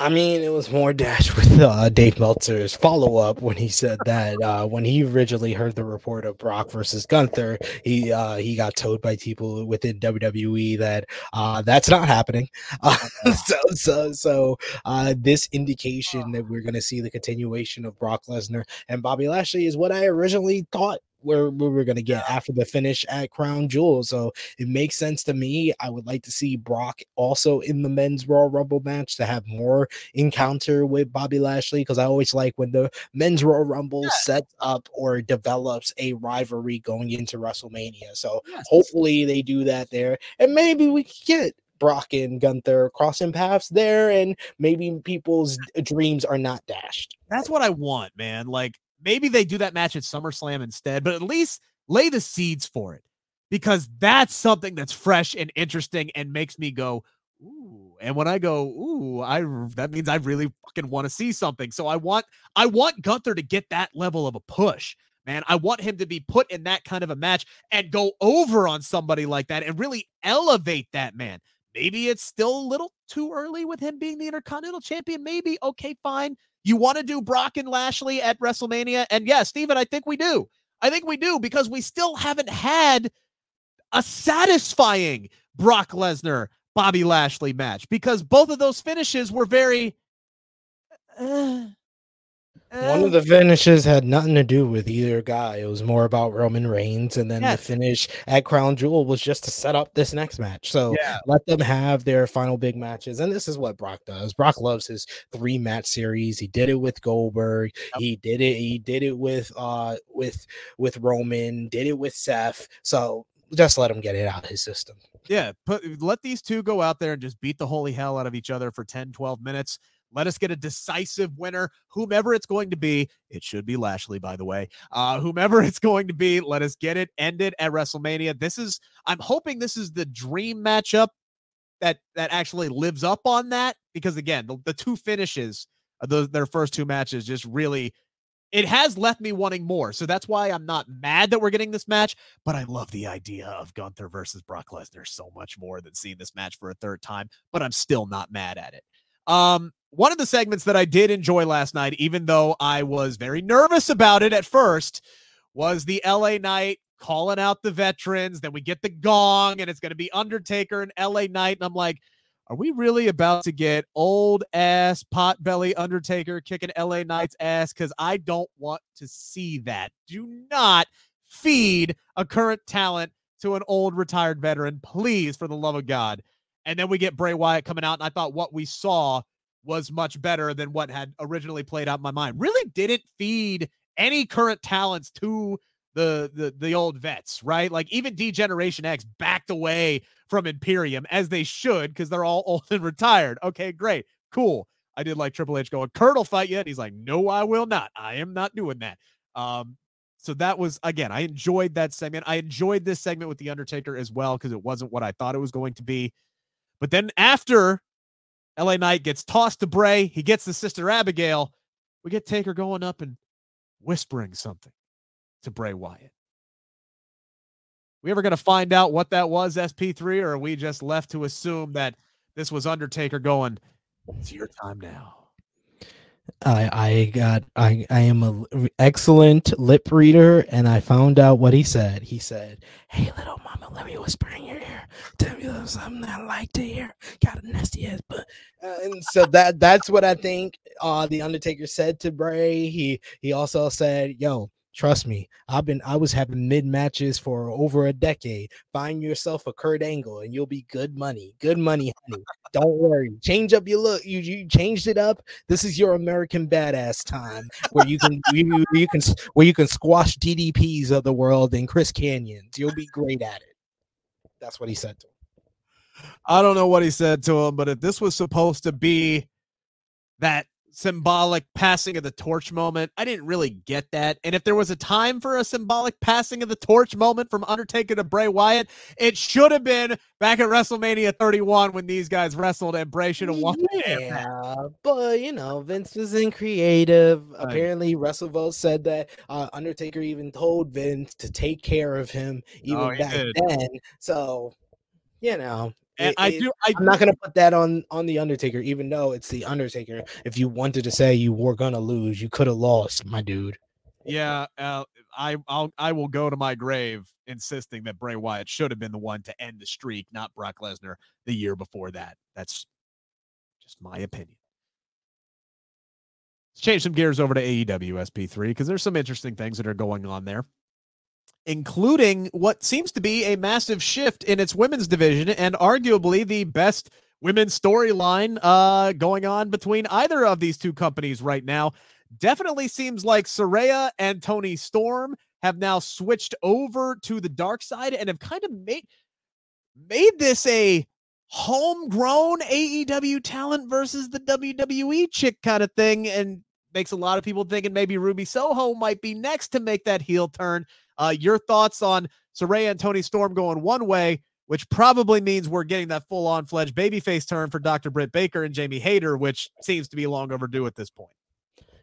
I mean, it was more dashed with uh, Dave Meltzer's follow up when he said that uh, when he originally heard the report of Brock versus Gunther, he uh, he got told by people within WWE that uh, that's not happening. So so so uh, this indication that we're going to see the continuation of Brock Lesnar and Bobby Lashley is what I originally thought where we were going to get after the finish at Crown Jewel. So it makes sense to me. I would like to see Brock also in the men's Raw Rumble match to have more encounter with Bobby Lashley because I always like when the men's Raw Rumble yeah. sets up or develops a rivalry going into WrestleMania. So yes. hopefully they do that there, and maybe we can get Brock and Gunther crossing paths there, and maybe people's dreams are not dashed. That's what I want, man. Like maybe they do that match at SummerSlam instead, but at least lay the seeds for it because that's something that's fresh and interesting and makes me go, ooh. And when I go, ooh, I that means I really fucking want to see something. So I want I want Gunther to get that level of a push. Man, I want him to be put in that kind of a match and go over on somebody like that and really elevate that man. Maybe it's still a little too early with him being the Intercontinental Champion. Maybe okay, fine. You want to do Brock and Lashley at WrestleMania? And yes, yeah, Steven, I think we do. I think we do because we still haven't had a satisfying Brock Lesnar Bobby Lashley match because both of those finishes were very uh, one of the finishes had nothing to do with either guy. It was more about Roman Reigns, and then yes. the finish at Crown Jewel was just to set up this next match. So yeah. let them have their final big matches. And this is what Brock does. Brock loves his three match series. He did it with Goldberg. Yep. He did it. He did it with uh with with Roman. Did it with Seth. So just let him get it out of his system. Yeah, put let these two go out there and just beat the holy hell out of each other for 10, 12 minutes let us get a decisive winner, whomever it's going to be. It should be Lashley, by the way. Uh, whomever it's going to be, let us get it ended at WrestleMania. This is, I'm hoping this is the dream matchup that that actually lives up on that because again, the, the two finishes, the, their first two matches, just really it has left me wanting more. So that's why I'm not mad that we're getting this match, but I love the idea of Gunther versus Brock Lesnar so much more than seeing this match for a third time, but I'm still not mad at it. Um, one of the segments that I did enjoy last night, even though I was very nervous about it at first, was the LA Knight calling out the veterans. Then we get the gong, and it's going to be Undertaker and LA Knight. And I'm like, are we really about to get old ass potbelly Undertaker kicking LA Knight's ass? Because I don't want to see that. Do not feed a current talent to an old retired veteran, please, for the love of God. And then we get Bray Wyatt coming out, and I thought what we saw was much better than what had originally played out in my mind. Really didn't feed any current talents to the the the old vets, right? Like even D-Generation X backed away from Imperium as they should because they're all old and retired. Okay, great, cool. I did like Triple H going, Kurt will fight yet? He's like, no, I will not. I am not doing that. Um, so that was again, I enjoyed that segment. I enjoyed this segment with The Undertaker as well because it wasn't what I thought it was going to be. But then after LA Knight gets tossed to Bray, he gets the sister Abigail. We get Taker going up and whispering something to Bray Wyatt. We ever going to find out what that was, SP3, or are we just left to assume that this was Undertaker going, it's your time now? I I got I I am a excellent lip reader, and I found out what he said. He said, "Hey, little mama, let me whisper in your ear. Tell me something I like to hear. Got a nasty ass, but." Uh, and so that that's what I think. Uh, the Undertaker said to Bray. He he also said, "Yo, Trust me, I've been I was having mid matches for over a decade. Find yourself a Kurt Angle and you'll be good money. Good money, honey. Don't worry. Change up your look. You you changed it up. This is your American badass time where you can you, you can where you can squash DDPs of the world and Chris Kanyons. You'll be great at it. That's what he said to him. I don't know what he said to him, but if this was supposed to be that symbolic passing of the torch moment. I didn't really get that. And if there was a time for a symbolic passing of the torch moment from Undertaker to Bray Wyatt, it should have been back at WrestleMania 31 when these guys wrestled and Bray should have won. Yeah, but you know, Vince was in creative. Right. Apparently, WrestleVote said that uh, Undertaker even told Vince to take care of him even oh, back did. then. So, you know, it, I do. I am not gonna put that on on the Undertaker, even though it's the Undertaker. If you wanted to say you were gonna lose, you could have lost, my dude. Yeah, uh, I I'll I will go to my grave insisting that Bray Wyatt should have been the one to end the streak, not Brock Lesnar the year before that. That's just my opinion. Let's change some gears over to AEW SP3 because there's some interesting things that are going on there including what seems to be a massive shift in its women's division and arguably the best women's storyline uh, going on between either of these two companies right now. Definitely seems like Saraya and Toni Storm have now switched over to the dark side and have kind of made made this a homegrown AEW talent versus the WWE chick kind of thing and makes a lot of people thinking maybe Ruby Soho might be next to make that heel turn. Uh, your thoughts on Saraya and Toni Storm going one way, which probably means we're getting that full on fledged babyface turn for Dr. Britt Baker and Jamie Hayter, which seems to be long overdue at this point.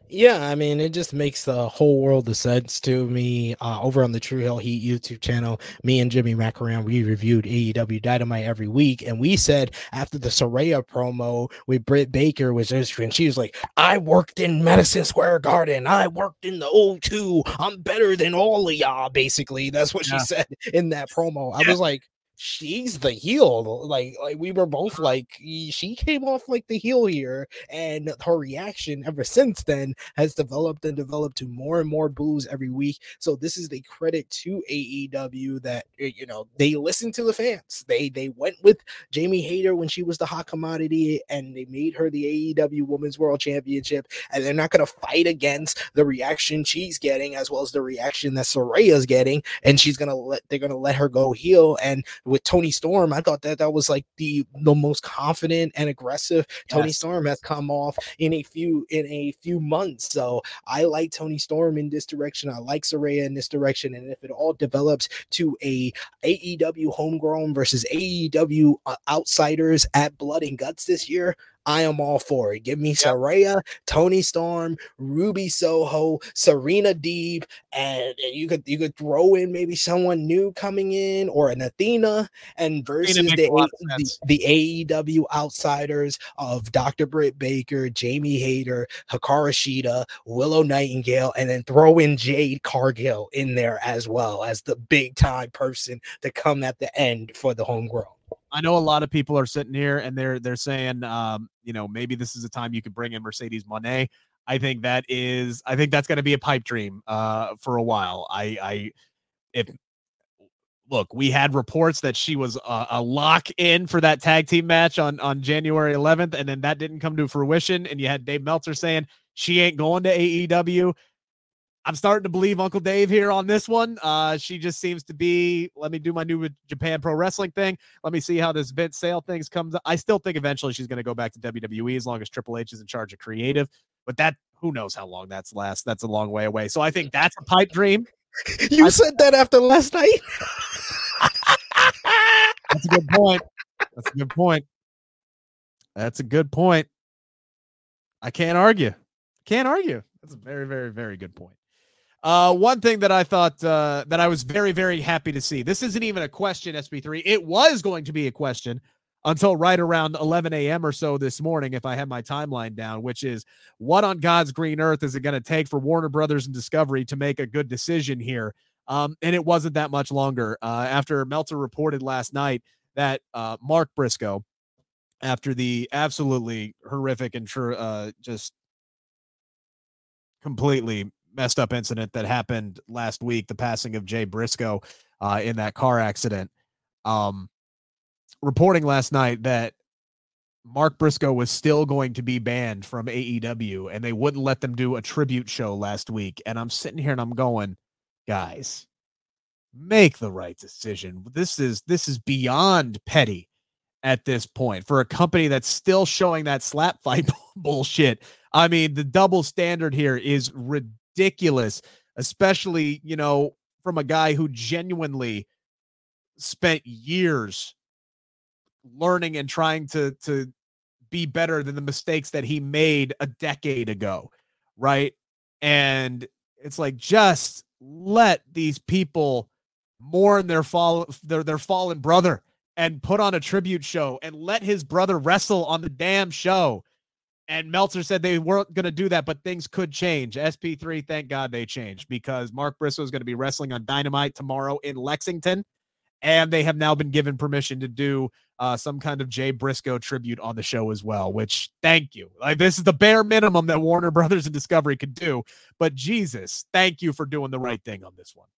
Yeah, I mean, it just makes the whole world of sense to me. Uh, over on the True Heel Heat YouTube channel, me and Jimmy Macaron, we reviewed AEW Dynamite every week, and we said after the Saraya promo with Britt Baker was just, and she was like, "I worked in Madison Square Garden, I worked in the O2, I'm better than all of y'all." Basically, that's what yeah. she said in that promo. I was like, she's the heel. Like, like we were both like, she came off like the heel here, and her reaction ever since then has developed and developed to more and more boos every week. So this is the credit to AEW that you know they listen to the fans. They they went with Jamie Hayter when she was the hot commodity, and they made her the AEW Women's World Championship, and they're not to fight against the reaction she's getting as well as the reaction that Saraya's getting, and she's gonna let they're gonna let her go heel and with Toni Storm, I thought that that was like the the most confident and aggressive yes. Toni Storm has come off in a few in a few months. So I like Toni Storm in this direction. I like Saraya in this direction, and if it all develops to a AEW homegrown versus AEW uh, outsiders at Blood and Guts this year, I am all for it. Give me yep. Saraya, Toni Storm, Ruby Soho, Serena Deeb, and, and, you could you could throw in maybe someone new coming in or an Athena and versus the, the, the, AEW outsiders of Dr. Britt Baker, Jamie Hayter, Hikaru Shida, Willow Nightingale, and then throw in Jade Cargill in there as well as the big time person to come at the end for the homegrown. I know a lot of people are sitting here and they're they're saying, um, you know, maybe this is a time you could bring in Mercedes Moné. I think that is, I think that's going to be a pipe dream uh, for a while. I, I, if look, we had reports that she was a, a, lock in for that tag team match on on January 11th, and then that didn't come to fruition. And you had Dave Meltzer saying she ain't going to AEW. I'm starting to believe Uncle Dave here on this one. Uh, she just seems to be. Let me do my new Japan Pro Wrestling thing. Let me see how this Vince Sale things comes. I still think eventually she's going to go back to WWE as long as Triple H is in charge of creative. But that who knows how long that's last. That's a long way away. So I think that's a pipe dream. You I, said that after last night. that's a good point. That's a good point. That's a good point. I can't argue. Can't argue. That's a very, very, very good point. Uh, one thing that I thought uh, that I was very, very happy to see. This isn't even a question, SP3. It was going to be a question until right around 11 a.m. or so this morning, if I had my timeline down, which is what on God's green earth is it going to take for Warner Brothers and Discovery to make a good decision here? Um, and it wasn't that much longer uh, after Meltzer reported last night that uh, Mark Briscoe, after the absolutely horrific and true, uh, just completely messed up incident that happened last week, the passing of Jay Briscoe uh, in that car accident. Um, reporting last night that Mark Briscoe was still going to be banned from AEW and they wouldn't let them do a tribute show last week. And I'm sitting here and I'm going, guys, make the right decision. This is this is beyond petty at this point for a company that's still showing that slap fight bullshit. I mean, the double standard here is ridiculous ridiculous, especially, you know, from a guy who genuinely spent years learning and trying to to be better than the mistakes that he made a decade ago, right? And it's like just let these people mourn their fall their their fallen brother and put on a tribute show and let his brother wrestle on the damn show and Meltzer said they weren't going to do that, but things could change. SP3, thank God they changed because Mark Briscoe is going to be wrestling on Dynamite tomorrow in Lexington. And they have now been given permission to do uh, some kind of Jay Briscoe tribute on the show as well, which thank you. Like, this is the bare minimum that Warner Brothers and Discovery could do. But Jesus, thank you for doing the right thing on this one.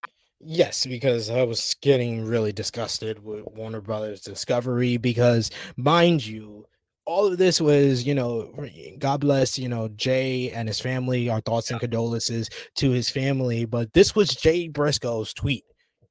Yes, because I was getting really disgusted with Warner Brothers Discovery because, mind you, all of this was, you know, God bless, you know, Jay and his family. Our thoughts and condolences to his family. But this was Jay Briscoe's tweet.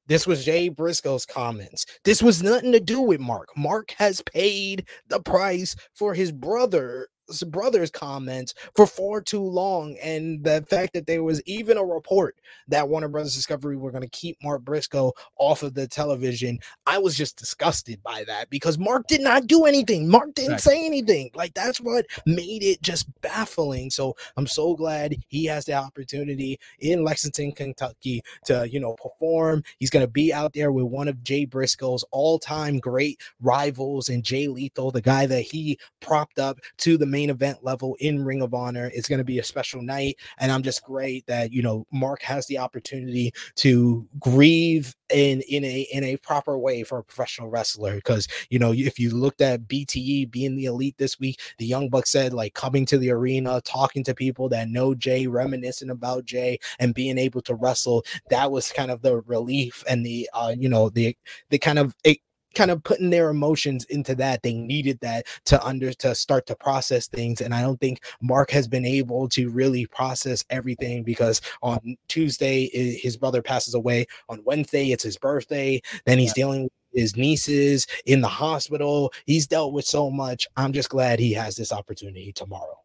This was Jay Briscoe's comments. This was nothing to do with Mark. Mark has paid the price for his brother brother's comments for far too long. And the fact that there was even a report that Warner Brothers Discovery were going to keep Mark Briscoe off of the television, I was just disgusted by that because Mark did not do anything. Mark didn't right. say anything. Like that's what made it just baffling. So I'm so glad he has the opportunity in Lexington, Kentucky to, you know, perform. He's going to be out there with one of Jay Briscoe's all time great rivals and Jay Lethal, the guy that he propped up to the main event level in Ring of Honor. It's going to be a special night. And I'm just great that, you know, Mark has the opportunity to grieve in in a in a proper way for a professional wrestler because you know if you looked at BTE being the elite this week the young buck said like coming to the arena talking to people that know Jay reminiscing about Jay and being able to wrestle that was kind of the relief and the uh you know the the kind of it, kind of putting their emotions into that. They needed that to under to start to process things. And I don't think Mark has been able to really process everything because on Tuesday his brother passes away. On Wednesday it's his birthday. Then he's yeah. dealing with his nieces in the hospital. He's dealt with so much. I'm just glad he has this opportunity tomorrow.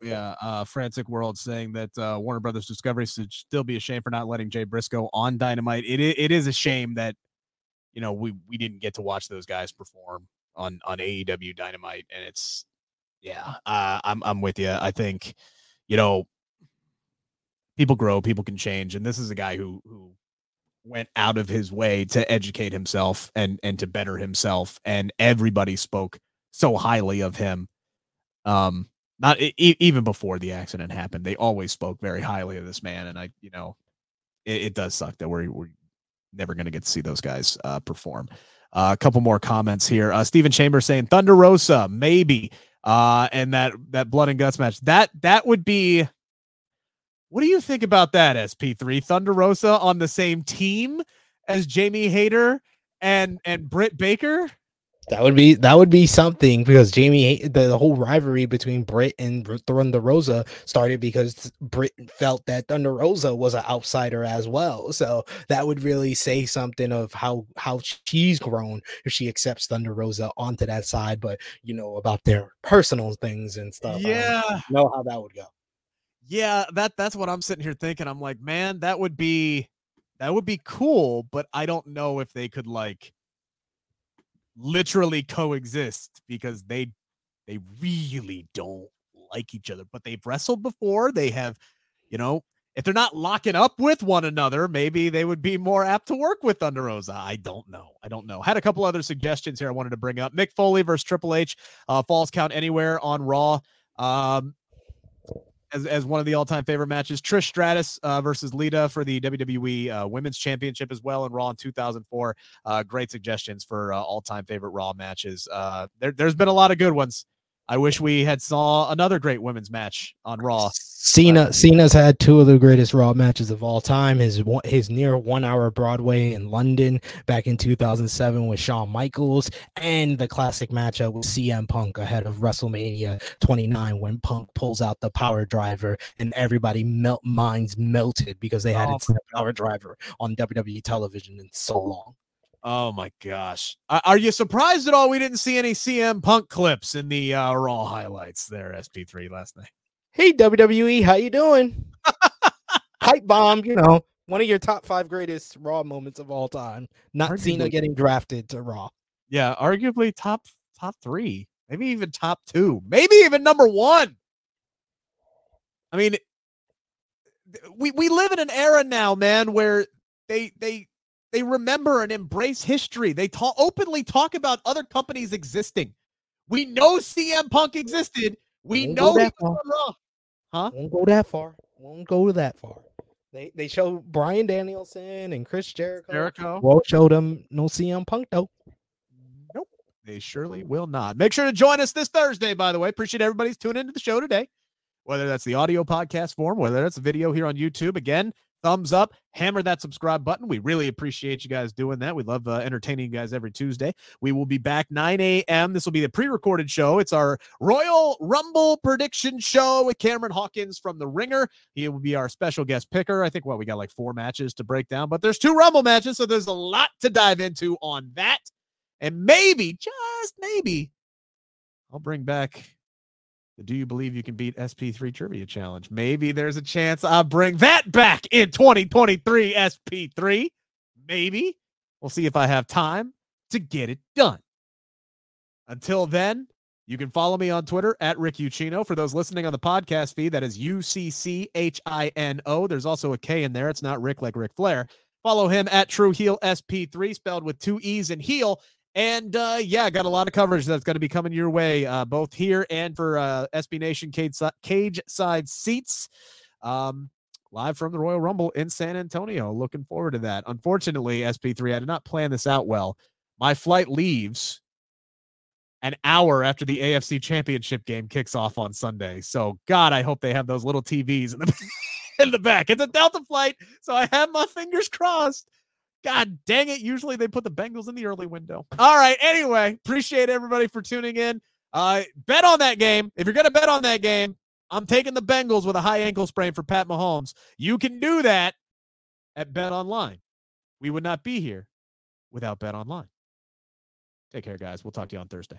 Yeah, uh, Frantic World saying that uh, Warner Brothers Discovery should still be ashamed for not letting Jay Briscoe on Dynamite. It it is a shame that you know, we we didn't get to watch those guys perform on on AEW Dynamite, and it's yeah, uh, I'm I'm with you. I think you know people grow, people can change, and this is a guy who who went out of his way to educate himself and and to better himself, and everybody spoke so highly of him. Um, not e- even before the accident happened, they always spoke very highly of this man, and I, you know, it, it does suck that we're we're never going to get to see those guys uh, perform. Uh, a couple more comments here. Uh, Stephen Chambers saying Thunder Rosa maybe, uh, and that that blood and guts match that that would be. What do you think about that? SP3 Thunder Rosa on the same team as Jamie Hayter and and Britt Baker. That would be that would be something because Jamie the, the whole rivalry between Britt and Thunder Rosa started because Britt felt that Thunder Rosa was an outsider as well. So that would really say something of how how she's grown if she accepts Thunder Rosa onto that side. But you know about their personal things and stuff. Yeah, know how that would go. Yeah, that that's what I'm sitting here thinking. I'm like, man, that would be that would be cool, but I don't know if they could like literally coexist because they they really don't like each other. But they've wrestled before. They have, you know, if they're not locking up with one another, maybe they would be more apt to work with Thunder Rosa. I don't know. I don't know. Had a couple other suggestions here I wanted to bring up. Mick Foley versus Triple H, uh, Falls Count Anywhere on Raw. Um, as, as one of the all-time favorite matches. Trish Stratus uh, versus Lita for the WWE uh, Women's Championship as well in Raw in 2004. Uh, great suggestions for uh, all-time favorite Raw matches. Uh, there, there's been a lot of good ones. I wish we had saw another great women's match on Raw. Cena Cena's had two of the greatest Raw matches of all time. His his near one hour Broadway in London back in 2007 with Shawn Michaels, and the classic matchup with CM Punk ahead of WrestleMania 29 when Punk pulls out the power driver and everybody melt minds melted because they hadn't oh, seen a power driver on WWE television in so long. Oh my gosh. Are you surprised at all we didn't see any CM Punk clips in the uh, Raw highlights there, SP3 last night? Hey WWE, how you doing? Hype bomb, you know, one of your top five greatest Raw moments of all time. Not arguably, Cena getting drafted to Raw. Yeah, arguably top top three, maybe even top two, maybe even number one. I mean, we we live in an era now, man, where they they they remember and embrace history. They talk openly talk about other companies existing. We know CM Punk existed. We Won't know he was Huh? Won't go that far. Won't go that far. They they show Bryan Danielson and Chris Jericho. Jericho. Won't show them no CM Punk though. Nope. They surely will not. Make sure to join us this Thursday, by the way. Appreciate everybody's tuning into the show today. Whether that's the audio podcast form, whether that's a video here on YouTube. Again, thumbs up, hammer that subscribe button. We really appreciate you guys doing that. We love uh, entertaining you guys every Tuesday. We will be back 9 a.m. This will be the pre recorded show. It's our Royal Rumble prediction show with Cameron Hawkins from The Ringer. He will be our special guest picker. I think, well, we got like four matches to break down, but there's two Rumble matches. So there's a lot to dive into on that. And maybe, just maybe, I'll bring back do you believe you can beat SP3 Trivia Challenge? Maybe there's a chance I'll bring that back in 2023 SP3. Maybe. We'll see if I have time to get it done. Until then, you can follow me on Twitter at Rick Ucchino. For those listening on the podcast feed, that is U C C H I N O. There's also a K in there. It's not Rick like Ric Flair. Follow him at True Heel SP3, spelled with two E's and heel. And uh, yeah, got a lot of coverage that's going to be coming your way, uh, both here and for uh, SB Nation cage, cage side seats. Um, live from the Royal Rumble in San Antonio. Looking forward to that. Unfortunately, SP3, I did not plan this out well. My flight leaves an hour after the AFC Championship game kicks off on Sunday. So, God, I hope they have those little TVs in the in the back. It's a Delta flight, so I have my fingers crossed God dang it. Usually they put the Bengals in the early window. All right. Anyway, appreciate everybody for tuning in. Uh, bet on that game. If you're going to bet on that game, I'm taking the Bengals with a high ankle sprain for Pat Mahomes. You can do that at Bet Online. We would not be here without Bet Online. Take care, guys. We'll talk to you on Thursday.